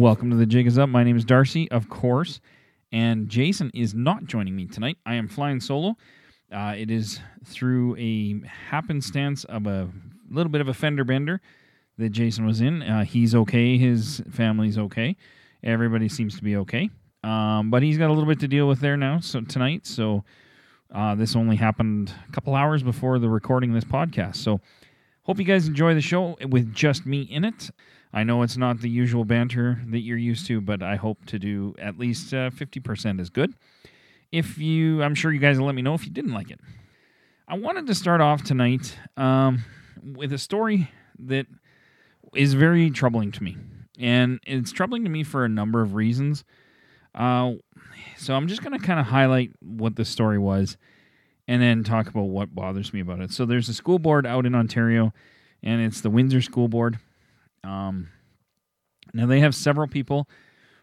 Welcome to the Jig is Up. My name is Darcy, of course, and Jason is not joining me tonight. I am flying solo. Uh, it is through a happenstance of a little bit of a fender bender that Jason was in. Uh, he's okay. His family's okay. Everybody seems to be okay. Um, but he's got a little bit to deal with there now. So tonight, so uh, this only happened a couple hours before the recording of this podcast. So hope you guys enjoy the show with just me in it. I know it's not the usual banter that you're used to, but I hope to do at least uh, 50% as good. If you, I'm sure you guys will let me know if you didn't like it. I wanted to start off tonight um, with a story that is very troubling to me. And it's troubling to me for a number of reasons. Uh, so I'm just going to kind of highlight what the story was and then talk about what bothers me about it. So there's a school board out in Ontario, and it's the Windsor School Board. Um, now they have several people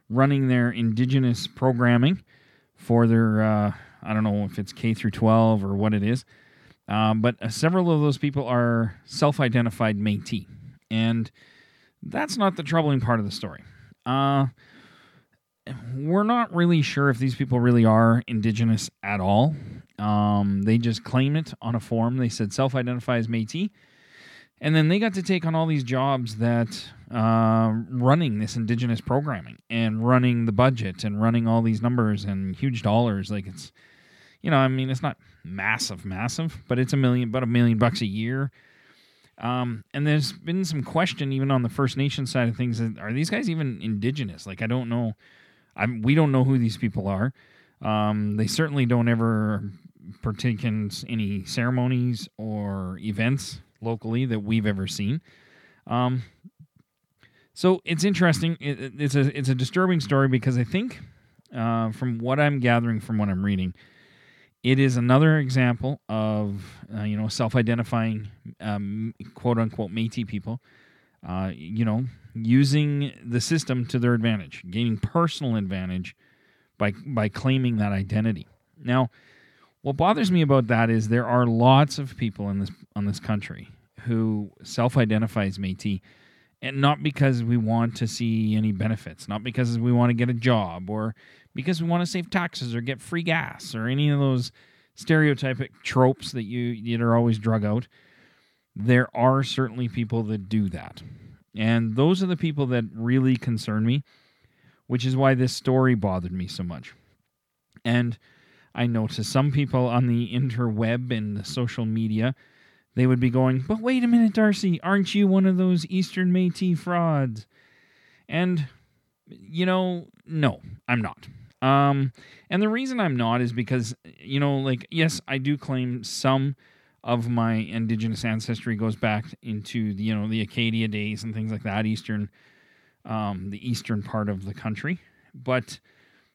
running their Indigenous programming for their uh, I don't know if it's K through 12 or what it is, um, but uh, several of those people are self-identified Métis, and that's not the troubling part of the story. Uh, we're not really sure if these people really are Indigenous at all. Um, they just claim it on a form. They said self-identify as Métis, and then they got to take on all these jobs that uh, running this indigenous programming and running the budget and running all these numbers and huge dollars. Like it's, you know, I mean, it's not massive, massive, but it's a million, about a million bucks a year. Um, and there's been some question even on the First Nation side of things. Are these guys even indigenous? Like, I don't know. I'm, we don't know who these people are. Um, they certainly don't ever partake in any ceremonies or events locally that we've ever seen. Um, so it's interesting. It, it's a it's a disturbing story because I think, uh, from what I'm gathering from what I'm reading, it is another example of uh, you know self-identifying um, quote unquote Métis people. Uh, you know, using the system to their advantage, gaining personal advantage by by claiming that identity. Now, what bothers me about that is there are lots of people in this on this country who self-identify as Métis, and not because we want to see any benefits, not because we want to get a job, or because we want to save taxes or get free gas or any of those stereotypic tropes that you that are always drug out. There are certainly people that do that, and those are the people that really concern me, which is why this story bothered me so much. And I know to some people on the interweb and the social media, they would be going, But wait a minute, Darcy, aren't you one of those Eastern Metis frauds? And, you know, no, I'm not. Um, and the reason I'm not is because, you know, like, yes, I do claim some of my indigenous ancestry goes back into the, you know, the Acadia days and things like that, Eastern, um, the eastern part of the country. But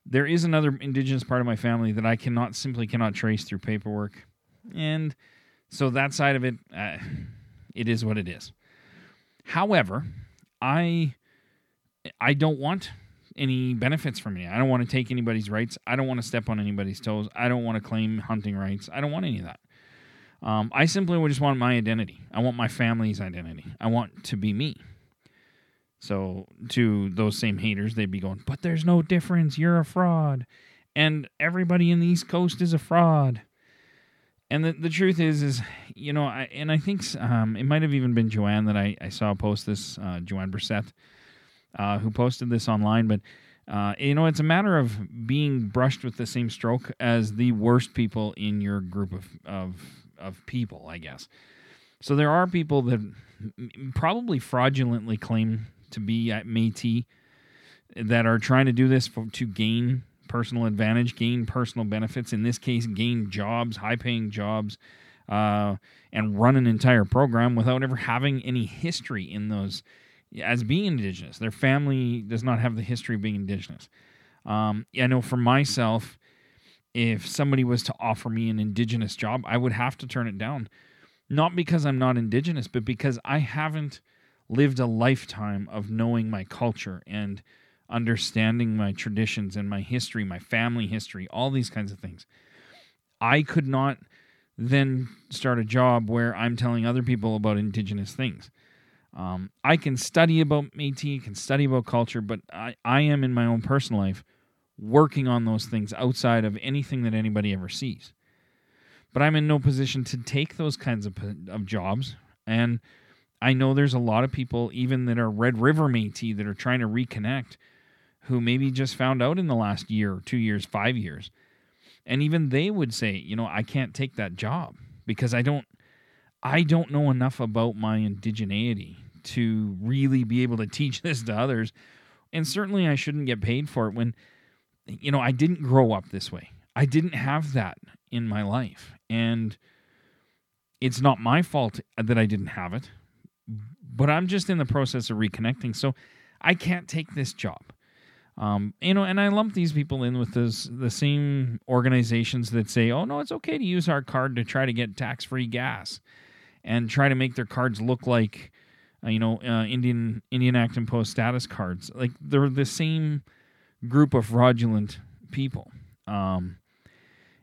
there is another indigenous part of my family that I cannot simply cannot trace through paperwork, and so that side of it, uh, it is what it is. However, I I don't want any benefits from me. I don't want to take anybody's rights. I don't want to step on anybody's toes. I don't want to claim hunting rights. I don't want any of that. Um, I simply just want my identity. I want my family's identity. I want to be me. So to those same haters, they'd be going, "But there's no difference. You're a fraud, and everybody in the East Coast is a fraud." And the, the truth is, is you know, I, and I think um, it might have even been Joanne that I, I saw post this, uh, Joanne Brissett, uh, who posted this online. But uh, you know, it's a matter of being brushed with the same stroke as the worst people in your group of of of people, I guess. So there are people that probably fraudulently claim to be at Métis that are trying to do this for, to gain personal advantage, gain personal benefits. In this case, gain jobs, high paying jobs, uh, and run an entire program without ever having any history in those as being indigenous. Their family does not have the history of being indigenous. Um, I know for myself, if somebody was to offer me an indigenous job, I would have to turn it down. Not because I'm not indigenous, but because I haven't lived a lifetime of knowing my culture and understanding my traditions and my history, my family history, all these kinds of things. I could not then start a job where I'm telling other people about indigenous things. Um, I can study about Métis, can study about culture, but I, I am in my own personal life working on those things outside of anything that anybody ever sees. But I'm in no position to take those kinds of, of jobs. And I know there's a lot of people, even that are Red River Métis, that are trying to reconnect, who maybe just found out in the last year, two years, five years. And even they would say, you know, I can't take that job because I don't I don't know enough about my indigeneity to really be able to teach this to others. And certainly I shouldn't get paid for it when, you know, I didn't grow up this way. I didn't have that in my life. And it's not my fault that I didn't have it, but I'm just in the process of reconnecting. So I can't take this job. Um, you know, and I lump these people in with this, the same organizations that say, "Oh no, it's okay to use our card to try to get tax-free gas." and try to make their cards look like uh, you know uh, Indian Indian Act and Post status cards. Like they're the same group of fraudulent people. Um,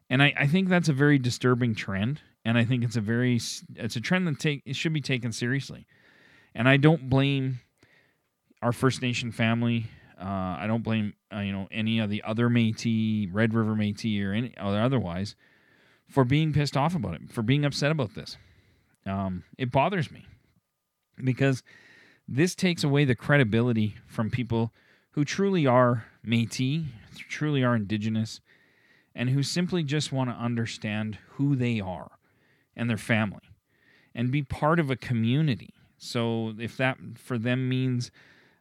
and I, I think that's a very disturbing trend, and I think it's a very it's a trend that take it should be taken seriously. And I don't blame our First Nation family. Uh, I don't blame uh, you know any of the other Métis, Red River Métis, or any or otherwise for being pissed off about it, for being upset about this. Um, it bothers me because this takes away the credibility from people who truly are Métis, truly are Indigenous, and who simply just want to understand who they are and their family and be part of a community. So if that for them means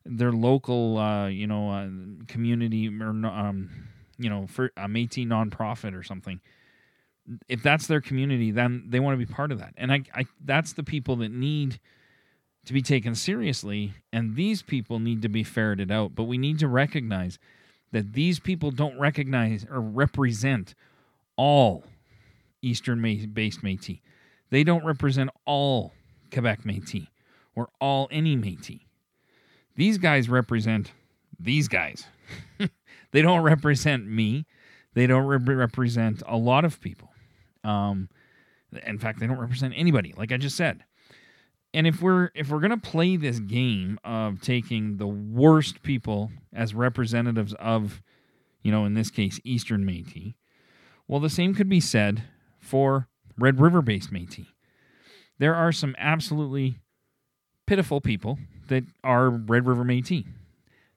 their local, uh, you know, uh, community or um, you know, for a Métis nonprofit or something, if that's their community, then they want to be part of that. And I, I that's the people that need to be taken seriously, and these people need to be ferreted out. But we need to recognize that these people don't recognize or represent all Eastern based Métis. They don't represent all Quebec Métis or all any Métis. These guys represent these guys. they don't represent me. They don't re- represent a lot of people. Um, in fact, they don't represent anybody, like I just said. And if we're if we're gonna play this game of taking the worst people as representatives of, you know, in this case, Eastern Métis, well, the same could be said for Red River based Métis. There are some absolutely pitiful people that are Red River Métis.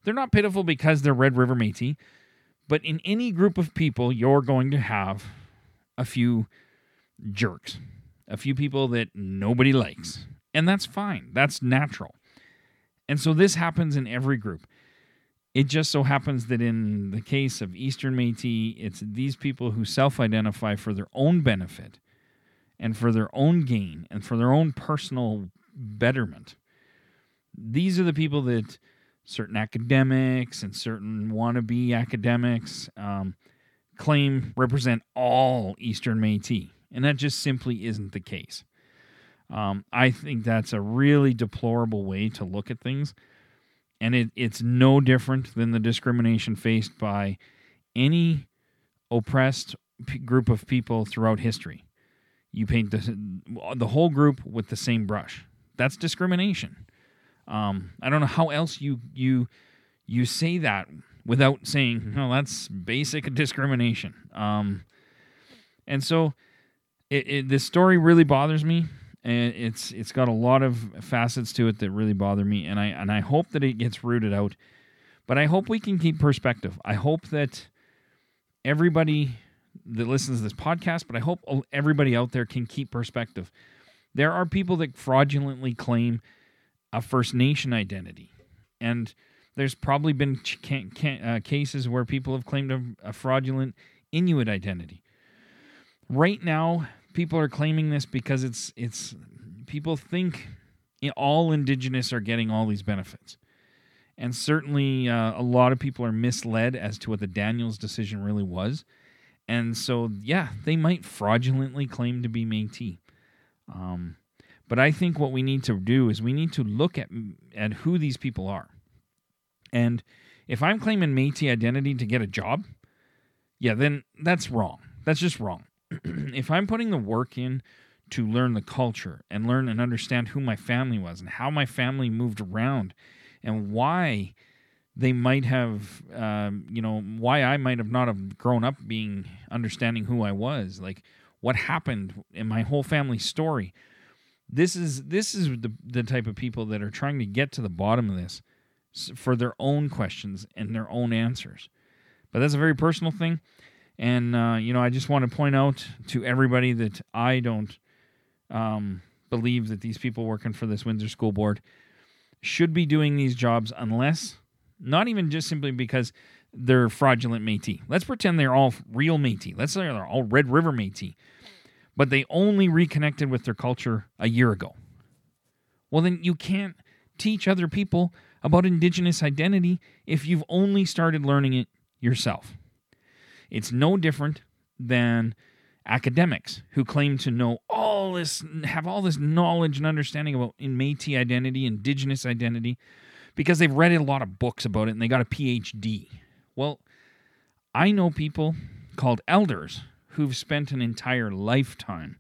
They're not pitiful because they're Red River Métis, but in any group of people, you're going to have a few jerks, a few people that nobody likes. And that's fine, that's natural. And so this happens in every group. It just so happens that in the case of Eastern Metis, it's these people who self identify for their own benefit and for their own gain and for their own personal betterment. These are the people that certain academics and certain wannabe academics um, claim represent all Eastern Métis, and that just simply isn't the case. Um, I think that's a really deplorable way to look at things, and it, it's no different than the discrimination faced by any oppressed p- group of people throughout history. You paint the, the whole group with the same brush. That's discrimination. Um, I don't know how else you you you say that without saying, no, that's basic discrimination. Um, and so it, it, this story really bothers me. And it's it's got a lot of facets to it that really bother me, and I and I hope that it gets rooted out. But I hope we can keep perspective. I hope that everybody that listens to this podcast, but I hope everybody out there can keep perspective. There are people that fraudulently claim a First Nation identity, and there's probably been ch- can, can, uh, cases where people have claimed a, a fraudulent Inuit identity. Right now, people are claiming this because it's it's people think all indigenous are getting all these benefits. And certainly, uh, a lot of people are misled as to what the Daniels decision really was. And so, yeah, they might fraudulently claim to be Métis. Um, but I think what we need to do is we need to look at at who these people are. And if I'm claiming Métis identity to get a job, yeah, then that's wrong. That's just wrong. if I'm putting the work in to learn the culture and learn and understand who my family was and how my family moved around and why they might have um, you know why i might have not have grown up being understanding who i was like what happened in my whole family story this is this is the, the type of people that are trying to get to the bottom of this for their own questions and their own answers but that's a very personal thing and uh, you know i just want to point out to everybody that i don't um, believe that these people working for this windsor school board should be doing these jobs unless not even just simply because they're fraudulent Métis. Let's pretend they're all real Métis. Let's say they're all Red River Métis, but they only reconnected with their culture a year ago. Well, then you can't teach other people about Indigenous identity if you've only started learning it yourself. It's no different than academics who claim to know all this, have all this knowledge and understanding about in Métis identity, Indigenous identity, because they've read a lot of books about it and they got a PhD. Well, I know people called elders who've spent an entire lifetime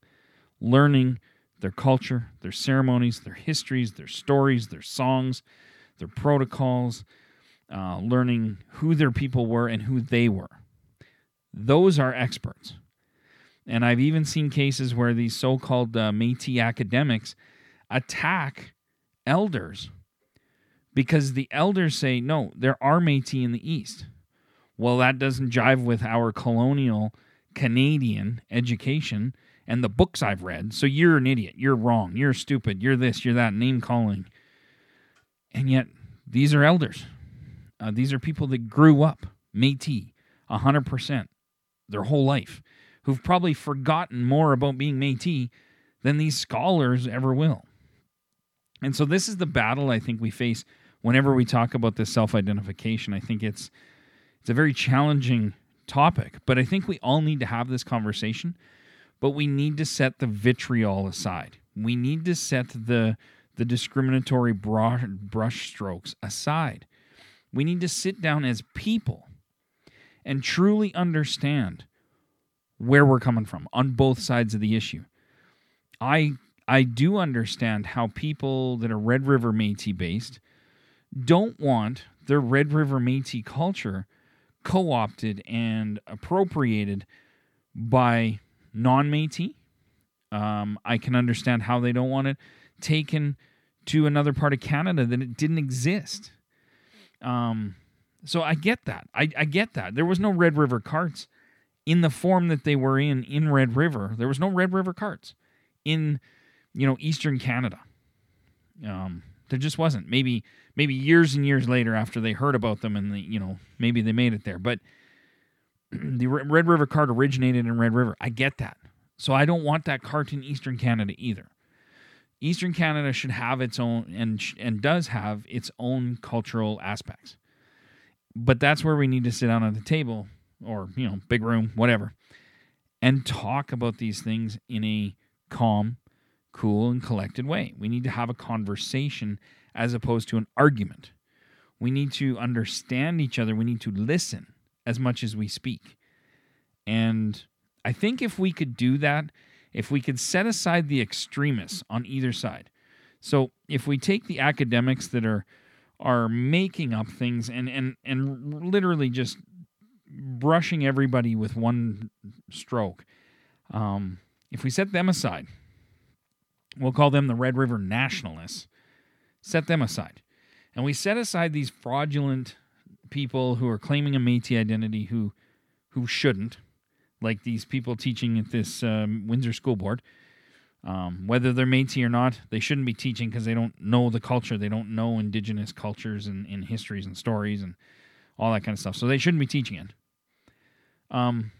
learning their culture, their ceremonies, their histories, their stories, their songs, their protocols, uh, learning who their people were and who they were. Those are experts. And I've even seen cases where these so called uh, Metis academics attack elders because the elders say, no, there are Metis in the East. Well, that doesn't jive with our colonial Canadian education and the books I've read. So you're an idiot. You're wrong. You're stupid. You're this. You're that. Name calling. And yet, these are elders. Uh, these are people that grew up Metis 100% their whole life, who've probably forgotten more about being Metis than these scholars ever will. And so, this is the battle I think we face whenever we talk about this self-identification, I think it's it's a very challenging topic, but I think we all need to have this conversation, but we need to set the vitriol aside. We need to set the the discriminatory brush strokes aside. We need to sit down as people and truly understand where we're coming from on both sides of the issue. I I do understand how people that are Red River Métis based don't want their Red River Métis culture co opted and appropriated by non Métis. Um, I can understand how they don't want it taken to another part of Canada that it didn't exist. Um, so I get that. I, I get that. There was no Red River carts in the form that they were in in Red River. There was no Red River carts in, you know, Eastern Canada. Um, there just wasn't. Maybe maybe years and years later after they heard about them and the, you know maybe they made it there. But the Red River cart originated in Red River. I get that. So I don't want that cart in Eastern Canada either. Eastern Canada should have its own and and does have its own cultural aspects. But that's where we need to sit down at the table or, you know, big room, whatever, and talk about these things in a calm, cool and collected way. We need to have a conversation as opposed to an argument. We need to understand each other. We need to listen as much as we speak. And I think if we could do that, if we could set aside the extremists on either side. So if we take the academics that are are making up things and and and literally just brushing everybody with one stroke, um, if we set them aside, we'll call them the Red River Nationalists. Set them aside. And we set aside these fraudulent people who are claiming a Métis identity who who shouldn't, like these people teaching at this um, Windsor School Board. Um, whether they're Métis or not, they shouldn't be teaching because they don't know the culture. They don't know Indigenous cultures and, and histories and stories and all that kind of stuff. So they shouldn't be teaching it. Um,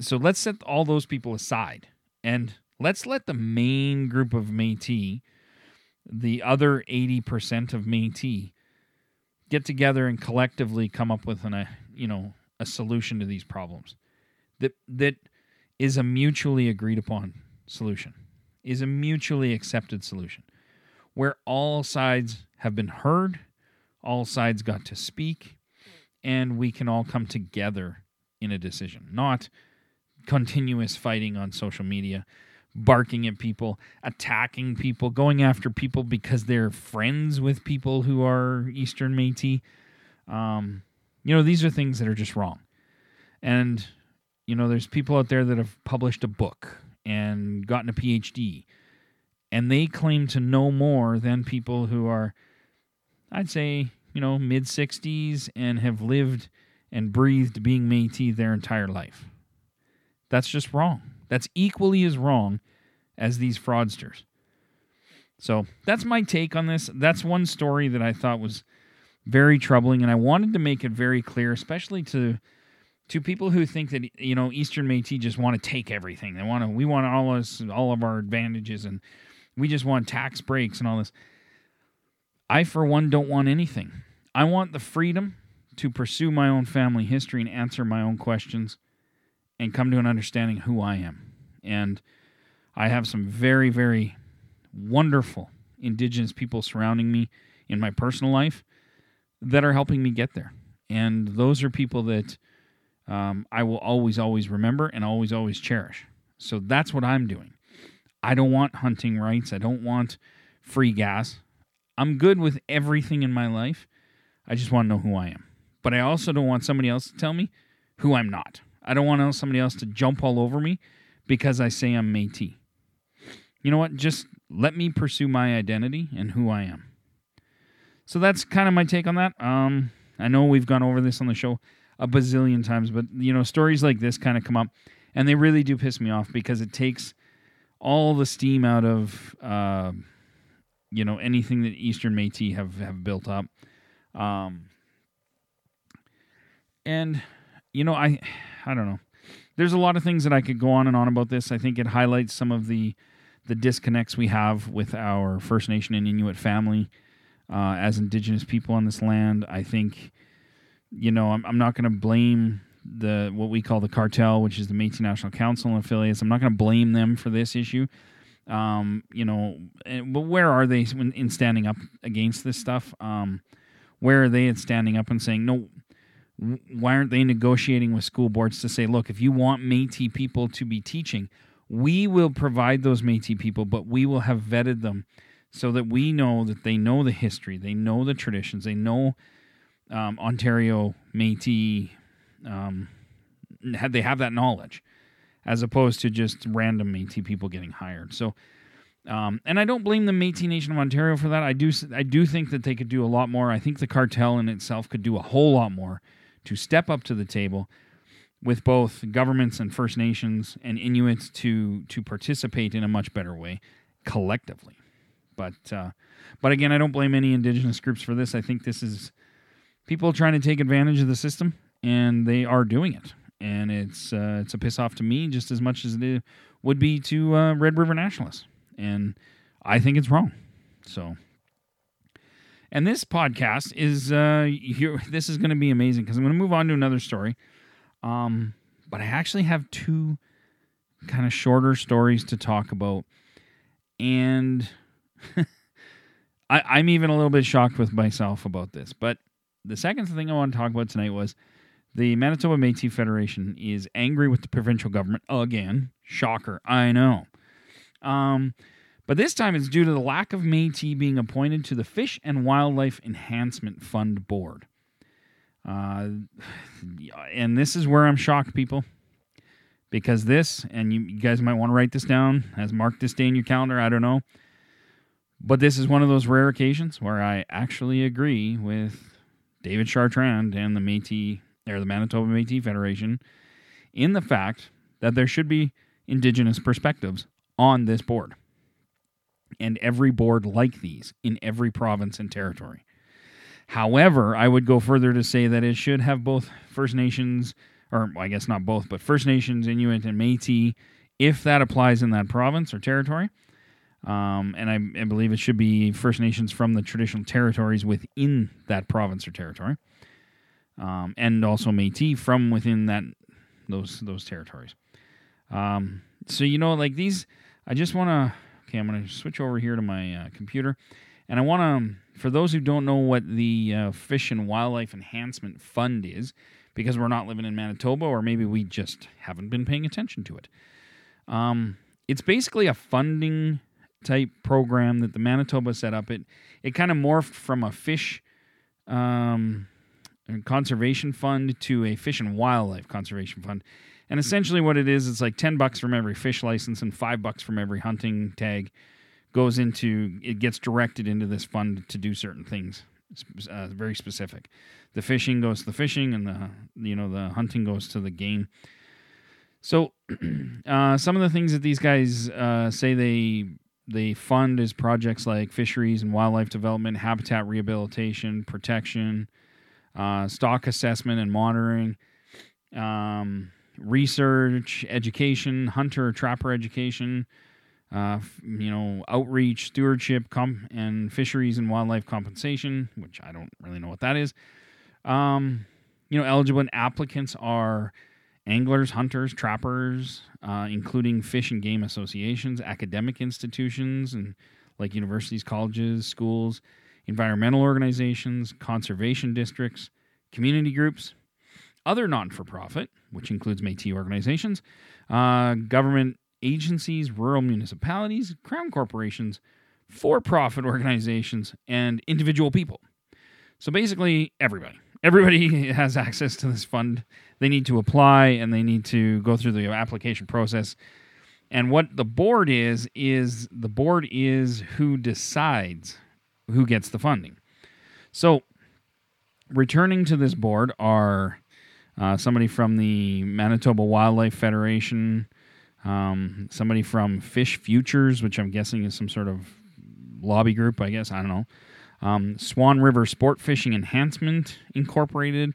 so let's set all those people aside and let's let the main group of Métis, the other 80% of Métis, get together and collectively come up with an, a, you know, a solution to these problems. That that is a mutually agreed upon solution, is a mutually accepted solution where all sides have been heard, all sides got to speak, and we can all come together in a decision, not continuous fighting on social media barking at people, attacking people, going after people because they're friends with people who are Eastern Métis. Um, you know, these are things that are just wrong. And, you know, there's people out there that have published a book and gotten a PhD, and they claim to know more than people who are, I'd say, you know, mid 60s and have lived and breathed being Metis their entire life. That's just wrong. That's equally as wrong as these fraudsters. So that's my take on this. That's one story that I thought was very troubling, and I wanted to make it very clear, especially to to people who think that you know Eastern Métis just want to take everything. They want to. We want all us all of our advantages, and we just want tax breaks and all this. I, for one, don't want anything. I want the freedom to pursue my own family history and answer my own questions and come to an understanding who I am. And I have some very, very wonderful Indigenous people surrounding me in my personal life that are helping me get there. And those are people that um, I will always, always remember and always, always cherish. So that's what I'm doing. I don't want hunting rights. I don't want free gas. I'm good with everything in my life. I just want to know who I am. But I also don't want somebody else to tell me who I'm not. I don't want somebody else to jump all over me because I say I'm Métis. You know what? Just let me pursue my identity and who I am. So that's kind of my take on that. Um, I know we've gone over this on the show a bazillion times, but you know, stories like this kind of come up, and they really do piss me off because it takes all the steam out of uh, you know anything that Eastern Métis have have built up. Um, and you know, I I don't know. There's a lot of things that I could go on and on about this. I think it highlights some of the the disconnects we have with our First Nation and Inuit family uh, as Indigenous people on this land. I think, you know, I'm, I'm not going to blame the what we call the cartel, which is the Métis National Council and affiliates. I'm not going to blame them for this issue. Um, you know, but where are they in standing up against this stuff? Um, where are they in standing up and saying no? Why aren't they negotiating with school boards to say, look, if you want Métis people to be teaching, we will provide those Métis people, but we will have vetted them so that we know that they know the history, they know the traditions, they know um, Ontario Métis. Um, they have that knowledge, as opposed to just random Métis people getting hired. So, um, and I don't blame the Métis Nation of Ontario for that. I do, I do think that they could do a lot more. I think the cartel in itself could do a whole lot more to step up to the table with both governments and First Nations and Inuits to to participate in a much better way collectively. But uh, but again, I don't blame any Indigenous groups for this. I think this is people trying to take advantage of the system, and they are doing it. And it's uh, it's a piss off to me just as much as it would be to uh, Red River Nationalists, and I think it's wrong. So. And this podcast is uh. This is going to be amazing because I'm going to move on to another story. Um, but I actually have two kind of shorter stories to talk about. And I, am even a little bit shocked with myself about this. But the second thing I want to talk about tonight was the Manitoba Métis Federation is angry with the provincial government again. Shocker, I know. Um, but this time it's due to the lack of Métis being appointed to the Fish and Wildlife Enhancement Fund Board. Uh, and this is where I'm shocked, people, because this, and you, you guys might want to write this down as mark this day in your calendar. I don't know, but this is one of those rare occasions where I actually agree with David Chartrand and the Métis or the Manitoba Métis Federation in the fact that there should be Indigenous perspectives on this board and every board like these in every province and territory. However, I would go further to say that it should have both First Nations, or I guess not both, but First Nations, Inuit, and Metis, if that applies in that province or territory. Um, and I, I, believe it should be First Nations from the traditional territories within that province or territory, um, and also Métis from within that those those territories. Um, so you know, like these, I just want to. Okay, I'm going to switch over here to my uh, computer, and I want to for those who don't know what the uh, Fish and Wildlife Enhancement Fund is, because we're not living in Manitoba, or maybe we just haven't been paying attention to it. Um, it's basically a funding type program that the Manitoba set up. It it kind of morphed from a fish um, conservation fund to a fish and wildlife conservation fund. And essentially, what it is, it's like ten bucks from every fish license and five bucks from every hunting tag goes into it gets directed into this fund to do certain things, uh, very specific. The fishing goes to the fishing, and the you know the hunting goes to the game. So, uh, some of the things that these guys uh, say they they fund is projects like fisheries and wildlife development, habitat rehabilitation, protection, uh, stock assessment and monitoring, um, research, education, hunter trapper education, uh, you know, outreach, stewardship, comp- and fisheries and wildlife compensation, which I don't really know what that is. Um, you know, eligible applicants are anglers, hunters, trappers, uh, including fish and game associations, academic institutions, and like universities, colleges, schools, environmental organizations, conservation districts, community groups, other non for profit, which includes Metis organizations, uh, government agencies, rural municipalities, crown corporations, for profit organizations, and individual people. So basically, everybody. Everybody has access to this fund. They need to apply and they need to go through the application process. And what the board is, is the board is who decides who gets the funding. So, returning to this board are uh, somebody from the Manitoba Wildlife Federation, um, somebody from Fish Futures, which I'm guessing is some sort of lobby group, I guess. I don't know. Um, Swan River Sport Fishing Enhancement Incorporated,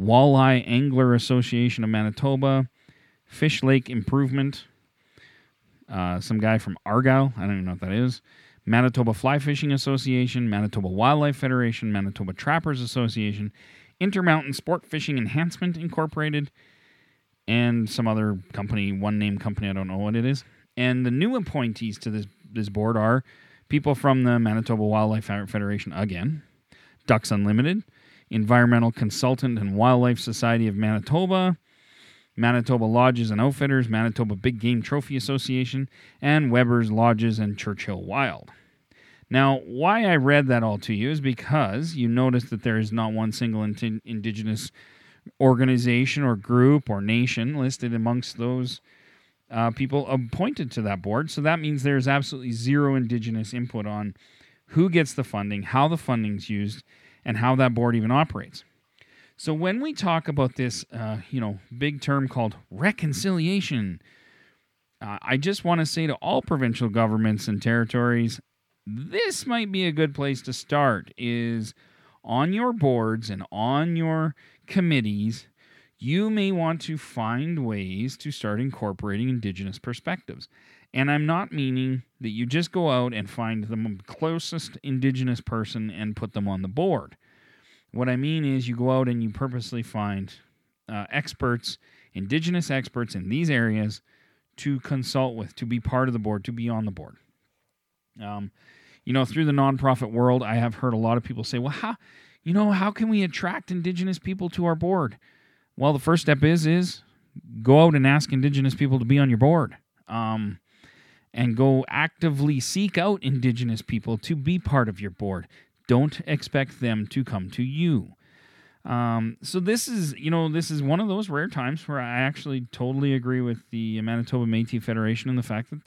Walleye Angler Association of Manitoba, Fish Lake Improvement, uh, some guy from Argyle, I don't even know what that is, Manitoba Fly Fishing Association, Manitoba Wildlife Federation, Manitoba Trappers Association, Intermountain Sport Fishing Enhancement Incorporated, and some other company, one name company, I don't know what it is. And the new appointees to this this board are people from the Manitoba Wildlife Federation again, Ducks Unlimited, Environmental Consultant and Wildlife Society of Manitoba, Manitoba Lodges and Outfitters, Manitoba Big Game Trophy Association, and Webber's Lodges and Churchill Wild. Now, why I read that all to you is because you notice that there is not one single in- Indigenous organization or group or nation listed amongst those uh, people appointed to that board. So that means there's absolutely zero Indigenous input on who gets the funding, how the funding's used, and how that board even operates. So when we talk about this, uh, you know, big term called reconciliation, uh, I just want to say to all provincial governments and territories, this might be a good place to start. Is on your boards and on your committees, you may want to find ways to start incorporating Indigenous perspectives. And I'm not meaning that you just go out and find the closest Indigenous person and put them on the board. What I mean is you go out and you purposely find uh, experts, Indigenous experts in these areas to consult with, to be part of the board, to be on the board. Um, you know, through the nonprofit world, I have heard a lot of people say, well, how, you know, how can we attract Indigenous people to our board? Well, the first step is is go out and ask Indigenous people to be on your board, um, and go actively seek out Indigenous people to be part of your board. Don't expect them to come to you. Um, so this is, you know, this is one of those rare times where I actually totally agree with the Manitoba Métis Federation and the fact that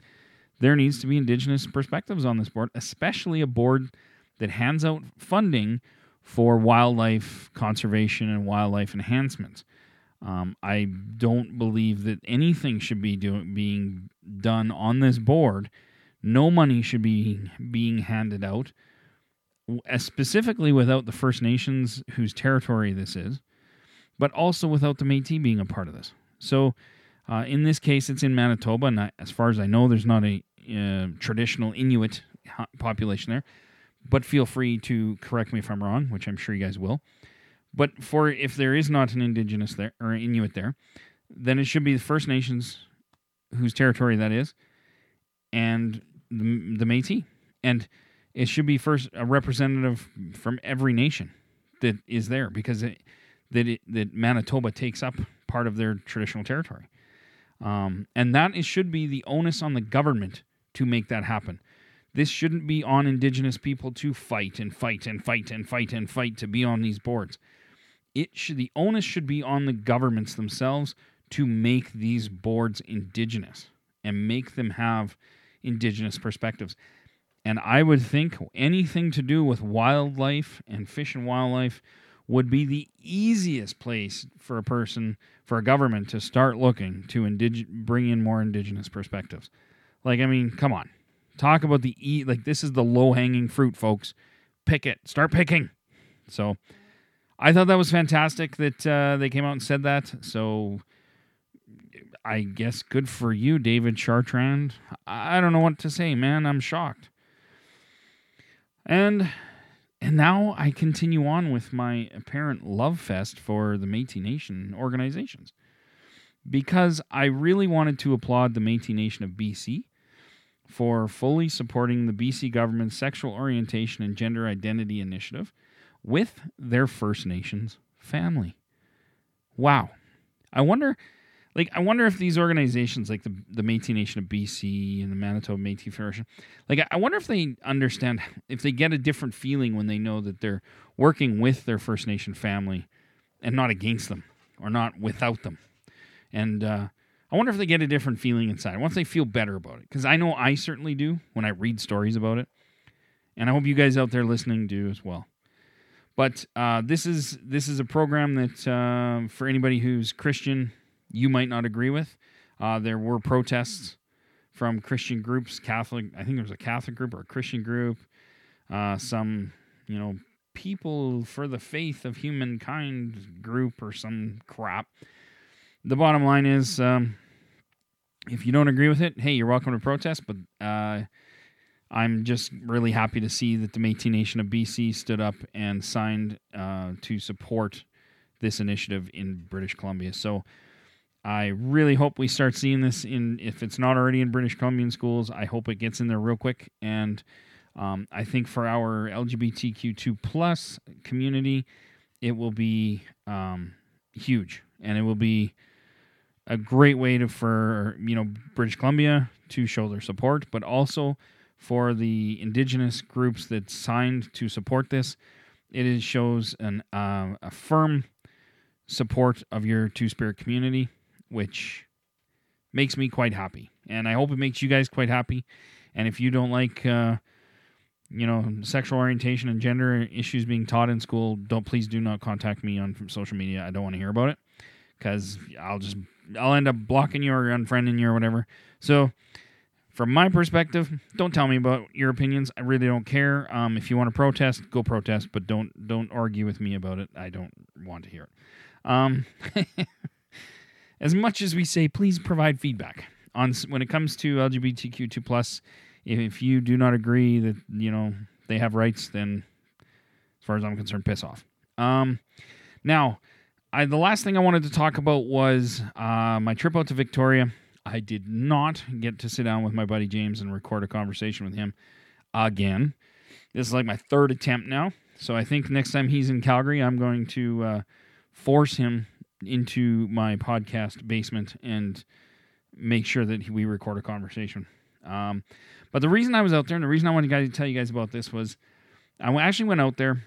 there needs to be Indigenous perspectives on this board, especially a board that hands out funding for wildlife conservation and wildlife enhancements. Um, I don't believe that anything should be do- being done on this board. No money should be being handed out, specifically without the First Nations whose territory this is, but also without the Métis being a part of this. So, uh, in this case, it's in Manitoba, and as far as I know, there's not a uh, traditional Inuit population there. But feel free to correct me if I'm wrong, which I'm sure you guys will. But for if there is not an indigenous there or Inuit there, then it should be the First Nations whose territory that is, and the, the Métis, and it should be first a representative from every nation that is there because it, that it, that Manitoba takes up part of their traditional territory. Um, and that should be the onus on the government to make that happen. This shouldn't be on Indigenous people to fight and fight and fight and fight and fight to be on these boards. It should the onus should be on the governments themselves to make these boards Indigenous and make them have Indigenous perspectives. And I would think anything to do with wildlife and fish and wildlife would be the easiest place for a person, for a government to start looking to indig- bring in more indigenous perspectives. Like, I mean, come on. Talk about the e like this is the low hanging fruit, folks. Pick it. Start picking. So I thought that was fantastic that uh, they came out and said that. So I guess good for you, David Chartrand. I don't know what to say, man. I'm shocked. And and now I continue on with my apparent love fest for the Métis Nation organizations. Because I really wanted to applaud the Métis Nation of BC for fully supporting the BC government's sexual orientation and gender identity initiative with their First Nations family. Wow. I wonder like I wonder if these organizations like the the Métis Nation of BC and the Manitoba Métis Federation, like I wonder if they understand if they get a different feeling when they know that they're working with their First Nation family and not against them or not without them. And uh, I wonder if they get a different feeling inside once they feel better about it. Because I know I certainly do when I read stories about it, and I hope you guys out there listening do as well. But uh, this is this is a program that uh, for anybody who's Christian you might not agree with. Uh, there were protests from Christian groups, Catholic. I think there was a Catholic group or a Christian group. Uh, some, you know, people for the faith of humankind group or some crap. The bottom line is, um, if you don't agree with it, hey, you're welcome to protest. But uh, I'm just really happy to see that the Métis Nation of BC stood up and signed uh, to support this initiative in British Columbia. So I really hope we start seeing this in, if it's not already in British Columbian schools, I hope it gets in there real quick. And um, I think for our LGBTQ2 plus community, it will be um, huge and it will be a great way to, for, you know, British Columbia to show their support, but also for the indigenous groups that signed to support this. It is, shows an, uh, a firm support of your Two Spirit community which makes me quite happy. And I hope it makes you guys quite happy. And if you don't like, uh, you know, sexual orientation and gender issues being taught in school, don't please do not contact me on social media. I don't want to hear about it because I'll just I'll end up blocking you or unfriending you or whatever. So, from my perspective, don't tell me about your opinions. I really don't care. Um, if you want to protest, go protest, but don't don't argue with me about it. I don't want to hear it. Um, as much as we say, please provide feedback on when it comes to LGBTQ2 plus. If you do not agree that you know they have rights, then as far as I'm concerned, piss off. Um, now, I, the last thing I wanted to talk about was uh, my trip out to Victoria. I did not get to sit down with my buddy James and record a conversation with him again. This is like my third attempt now. So I think next time he's in Calgary, I'm going to uh, force him into my podcast basement and make sure that we record a conversation. Um, but the reason I was out there, and the reason I wanted to tell you guys about this was, I actually went out there,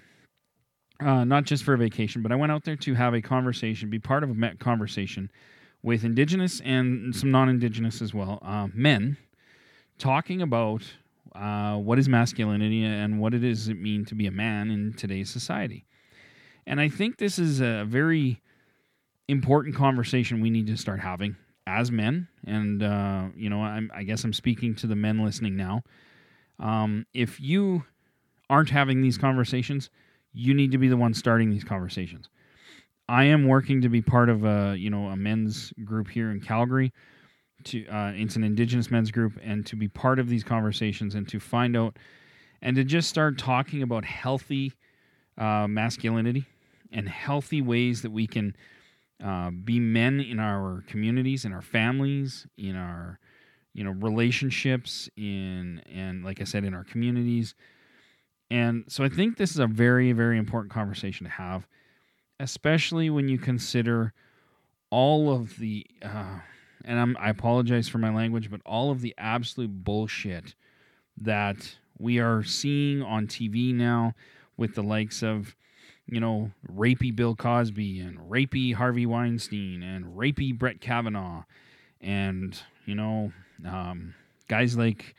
uh, not just for a vacation, but I went out there to have a conversation, be part of a conversation with Indigenous and some non-Indigenous as well uh, men, talking about uh, what is masculinity and what it does it mean to be a man in today's society. And I think this is a very important conversation we need to start having as men. And, uh, you know, I'm, I guess I'm speaking to the men listening now. Um, if you aren't having these conversations, you need to be the one starting these conversations. I am working to be part of a, you know, a men's group here in Calgary. To uh, it's an Indigenous men's group, and to be part of these conversations and to find out and to just start talking about healthy uh, masculinity and healthy ways that we can uh, be men in our communities, in our families, in our you know relationships, in and like I said, in our communities. And so I think this is a very very important conversation to have, especially when you consider all of the uh, and I'm, I apologize for my language, but all of the absolute bullshit that we are seeing on TV now with the likes of, you know, rapey Bill Cosby and rapey Harvey Weinstein and rapey Brett Kavanaugh and, you know, um, guys like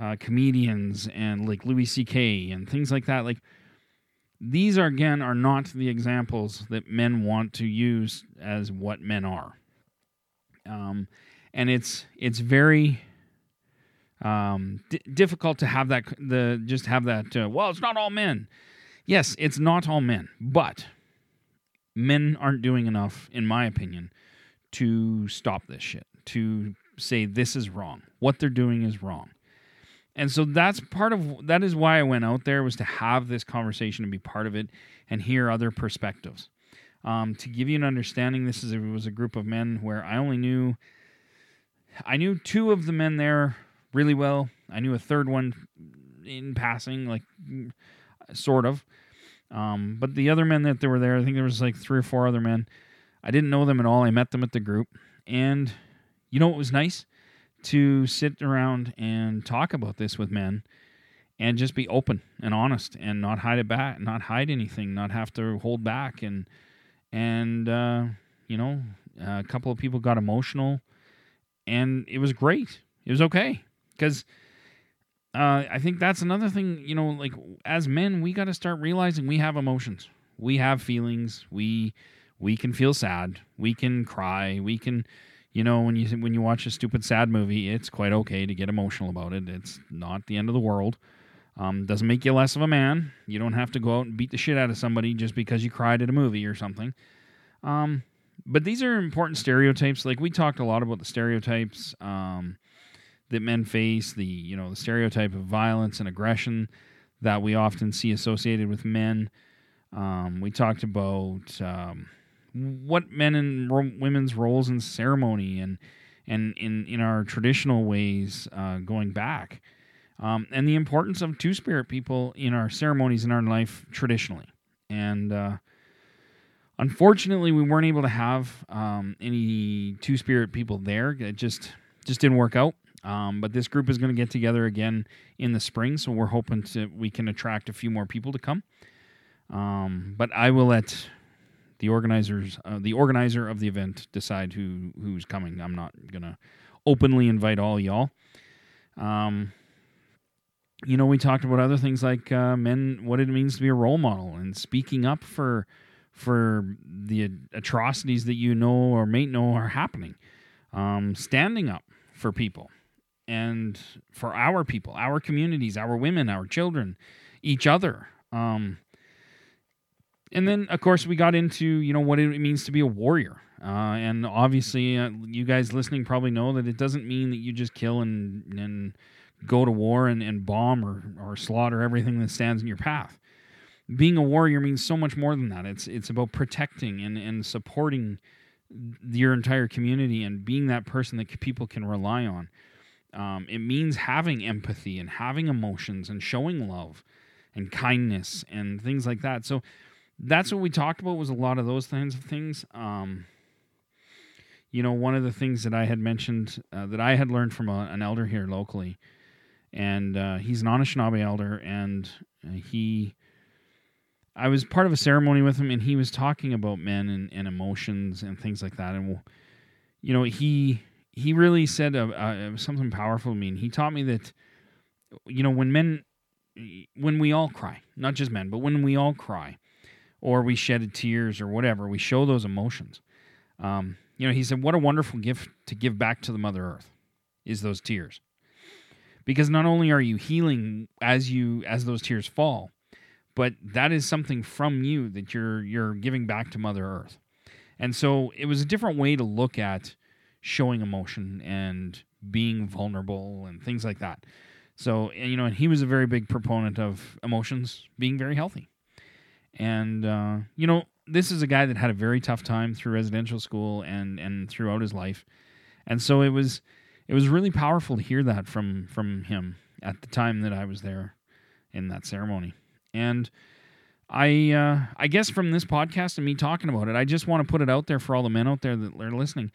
uh, comedians and like Louis C.K. and things like that. Like, these are again are not the examples that men want to use as what men are. Um, and it's it's very um, d- difficult to have that the just have that. Uh, well, it's not all men. Yes, it's not all men, but men aren't doing enough, in my opinion, to stop this shit. To say this is wrong. What they're doing is wrong. And so that's part of that is why I went out there was to have this conversation and be part of it and hear other perspectives. Um, to give you an understanding, this is it was a group of men where I only knew I knew two of the men there really well. I knew a third one in passing, like sort of. Um, but the other men that they were there, I think there was like three or four other men. I didn't know them at all. I met them at the group, and you know what was nice to sit around and talk about this with men and just be open and honest and not hide it back, not hide anything, not have to hold back and and uh, you know a couple of people got emotional and it was great. It was okay because uh, I think that's another thing. You know, like as men, we got to start realizing we have emotions, we have feelings, we we can feel sad, we can cry, we can. You know, when you when you watch a stupid sad movie, it's quite okay to get emotional about it. It's not the end of the world. Um, doesn't make you less of a man. You don't have to go out and beat the shit out of somebody just because you cried at a movie or something. Um, but these are important stereotypes. Like we talked a lot about the stereotypes um, that men face. The you know the stereotype of violence and aggression that we often see associated with men. Um, we talked about um, what men and ro- women's roles in ceremony and and in in our traditional ways uh, going back, um, and the importance of two spirit people in our ceremonies in our life traditionally. And uh, unfortunately, we weren't able to have um, any two spirit people there. It just just didn't work out. Um, but this group is going to get together again in the spring, so we're hoping to we can attract a few more people to come. Um, but I will let the organizers, uh, the organizer of the event, decide who who's coming. I'm not gonna openly invite all y'all. Um, you know, we talked about other things like uh, men, what it means to be a role model, and speaking up for for the atrocities that you know or may know are happening. Um, standing up for people and for our people, our communities, our women, our children, each other. Um, and then, of course, we got into you know what it means to be a warrior. Uh, and obviously, uh, you guys listening probably know that it doesn't mean that you just kill and and go to war and, and bomb or, or slaughter everything that stands in your path. Being a warrior means so much more than that. It's it's about protecting and, and supporting your entire community and being that person that people can rely on. Um, it means having empathy and having emotions and showing love and kindness and things like that. So that's what we talked about was a lot of those kinds of things. Um, you know, one of the things that I had mentioned uh, that I had learned from a, an elder here locally, and uh, he's an Anishinaabe elder, and uh, he, I was part of a ceremony with him, and he was talking about men and, and emotions and things like that, and you know, he he really said uh, uh, something powerful to me, and he taught me that, you know, when men, when we all cry, not just men, but when we all cry or we shed tears or whatever. We show those emotions. Um, you know, he said, "What a wonderful gift to give back to the Mother Earth is those tears, because not only are you healing as you as those tears fall, but that is something from you that you're you're giving back to Mother Earth." And so it was a different way to look at showing emotion and being vulnerable and things like that. So, you know, and he was a very big proponent of emotions being very healthy. And uh, you know, this is a guy that had a very tough time through residential school and and throughout his life, and so it was it was really powerful to hear that from from him at the time that I was there in that ceremony. And I uh, I guess from this podcast and me talking about it, I just want to put it out there for all the men out there that are listening.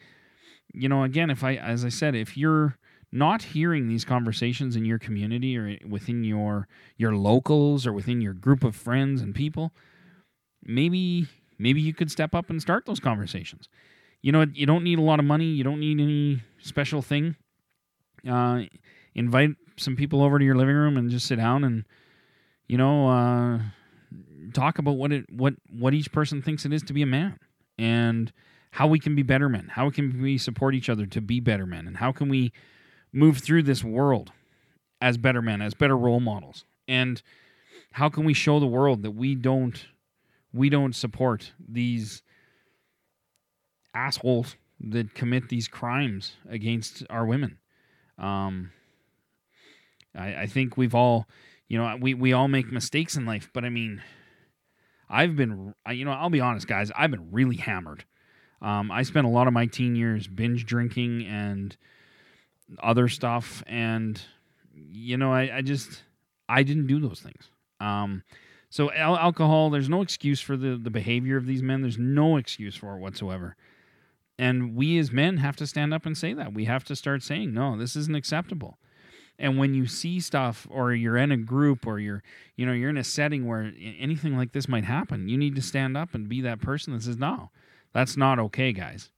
you know, again, if I, as I said, if you're not hearing these conversations in your community or within your your locals or within your group of friends and people, maybe maybe you could step up and start those conversations. You know, you don't need a lot of money. You don't need any special thing. Uh, invite some people over to your living room and just sit down and, you know, uh, talk about what it what what each person thinks it is to be a man and how we can be better men. How can we support each other to be better men, and how can we move through this world as better men, as better role models, and how can we show the world that we don't we don't support these assholes that commit these crimes against our women. Um, I, I think we've all, you know, we, we all make mistakes in life, but I mean, I've been, you know, I'll be honest, guys, I've been really hammered. Um, I spent a lot of my teen years binge drinking and other stuff, and you know, I, I just, I didn't do those things. Um, so al- alcohol, there's no excuse for the the behavior of these men. There's no excuse for it whatsoever. And we as men have to stand up and say that. We have to start saying, no, this isn't acceptable. And when you see stuff or you're in a group or you're, you know, you're in a setting where anything like this might happen, you need to stand up and be that person that says, no, that's not okay, guys.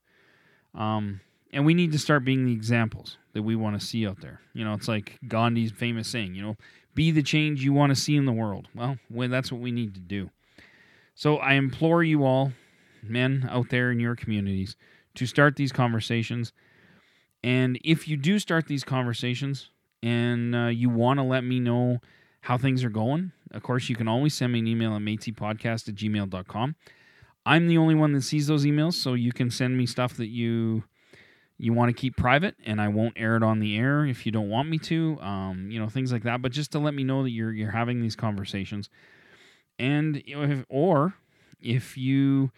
Um, and we need to start being the examples that we want to see out there. You know, it's like Gandhi's famous saying, you know, be the change you want to see in the world. Well, that's what we need to do. So I implore you all, men out there in your communities, to start these conversations. And if you do start these conversations and uh, you want to let me know how things are going, of course, you can always send me an email at mateypodcast at gmail.com. I'm the only one that sees those emails, so you can send me stuff that you you want to keep private, and I won't air it on the air if you don't want me to. Um, you know, things like that. But just to let me know that you're you're having these conversations, and if, or if you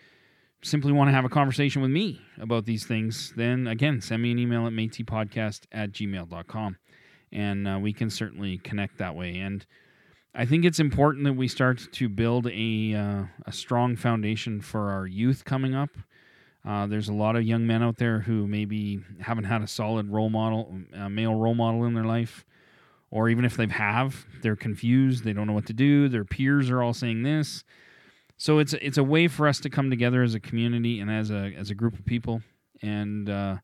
simply want to have a conversation with me about these things, then again, send me an email at mateypodcast at gmail.com and uh, we can certainly connect that way. And I think it's important that we start to build a, uh, a strong foundation for our youth coming up. Uh, there's a lot of young men out there who maybe haven't had a solid role model, a male role model in their life, or even if they have, they're confused. They don't know what to do. Their peers are all saying this so it's it's a way for us to come together as a community and as a as a group of people and uh,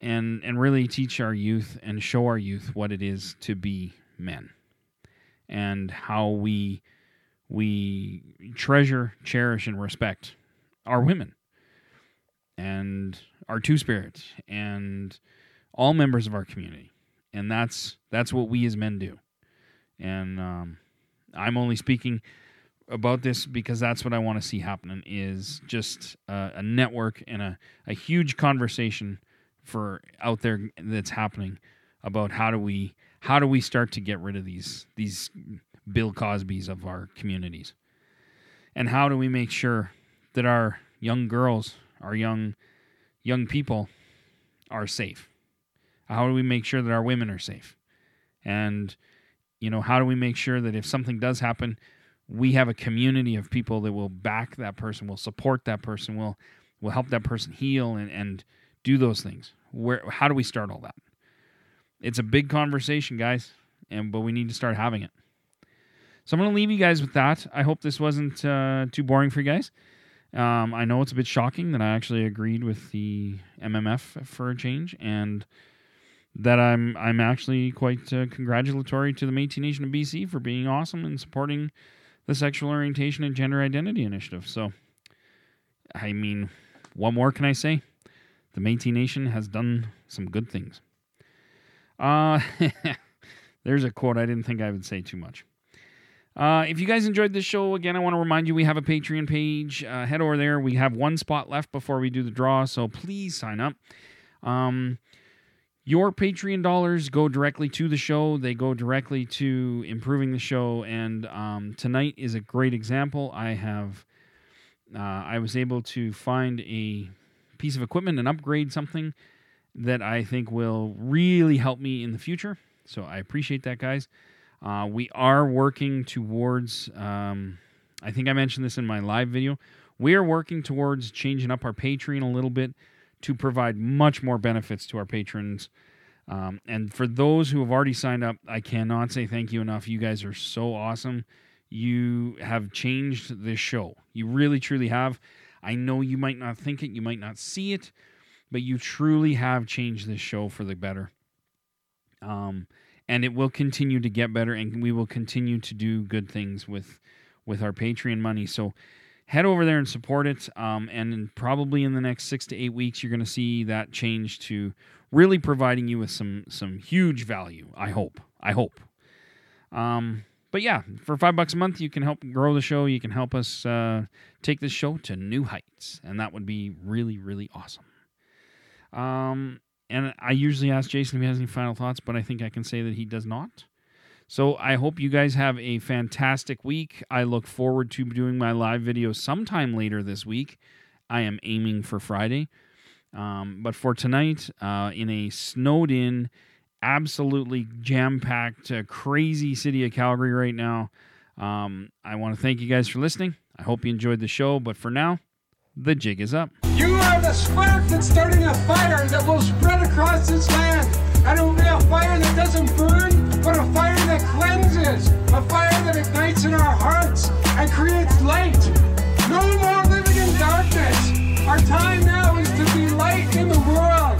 and and really teach our youth and show our youth what it is to be men and how we we treasure, cherish, and respect our women and our two spirits and all members of our community, and that's that's what we as men do. And um, I'm only speaking about this because that's what I want to see happening is just a, a network and a, a huge conversation for out there that's happening about how do we how do we start to get rid of these these Bill Cosbys of our communities and how do we make sure that our young girls our young young people are safe how do we make sure that our women are safe and you know how do we make sure that if something does happen we have a community of people that will back that person, will support that person, will will help that person heal and, and do those things. Where how do we start all that? It's a big conversation, guys, and but we need to start having it. So I'm going to leave you guys with that. I hope this wasn't uh, too boring for you guys. Um, I know it's a bit shocking that I actually agreed with the MMF for a change, and that I'm I'm actually quite uh, congratulatory to the Métis Nation of BC for being awesome and supporting the Sexual Orientation and Gender Identity Initiative. So, I mean, what more can I say? The Métis Nation has done some good things. Uh, there's a quote I didn't think I would say too much. Uh, if you guys enjoyed this show, again, I want to remind you we have a Patreon page. Uh, head over there. We have one spot left before we do the draw, so please sign up. Um, your Patreon dollars go directly to the show. They go directly to improving the show. And um, tonight is a great example. I have, uh, I was able to find a piece of equipment and upgrade something that I think will really help me in the future. So I appreciate that, guys. Uh, we are working towards, um, I think I mentioned this in my live video. We are working towards changing up our Patreon a little bit to provide much more benefits to our patrons. Um, and for those who have already signed up, I cannot say thank you enough. You guys are so awesome. You have changed this show. You really, truly have. I know you might not think it, you might not see it, but you truly have changed this show for the better. Um, and it will continue to get better, and we will continue to do good things with with our Patreon money. So head over there and support it. Um, and probably in the next six to eight weeks, you're going to see that change to really providing you with some some huge value. I hope. I hope. Um, but yeah, for five bucks a month, you can help grow the show. You can help us uh, take this show to new heights, and that would be really, really awesome. Um, and I usually ask Jason if he has any final thoughts, but I think I can say that he does not. So I hope you guys have a fantastic week. I look forward to doing my live video sometime later this week. I am aiming for Friday. Um, but for tonight, uh, in a snowed in, absolutely jam packed, uh, crazy city of Calgary right now, um, I want to thank you guys for listening. I hope you enjoyed the show. But for now, the jig is up have a spark that's starting a fire that will spread across this land. And it will be a fire that doesn't burn, but a fire that cleanses, a fire that ignites in our hearts and creates light. No more living in darkness. Our time now is to be light in the world.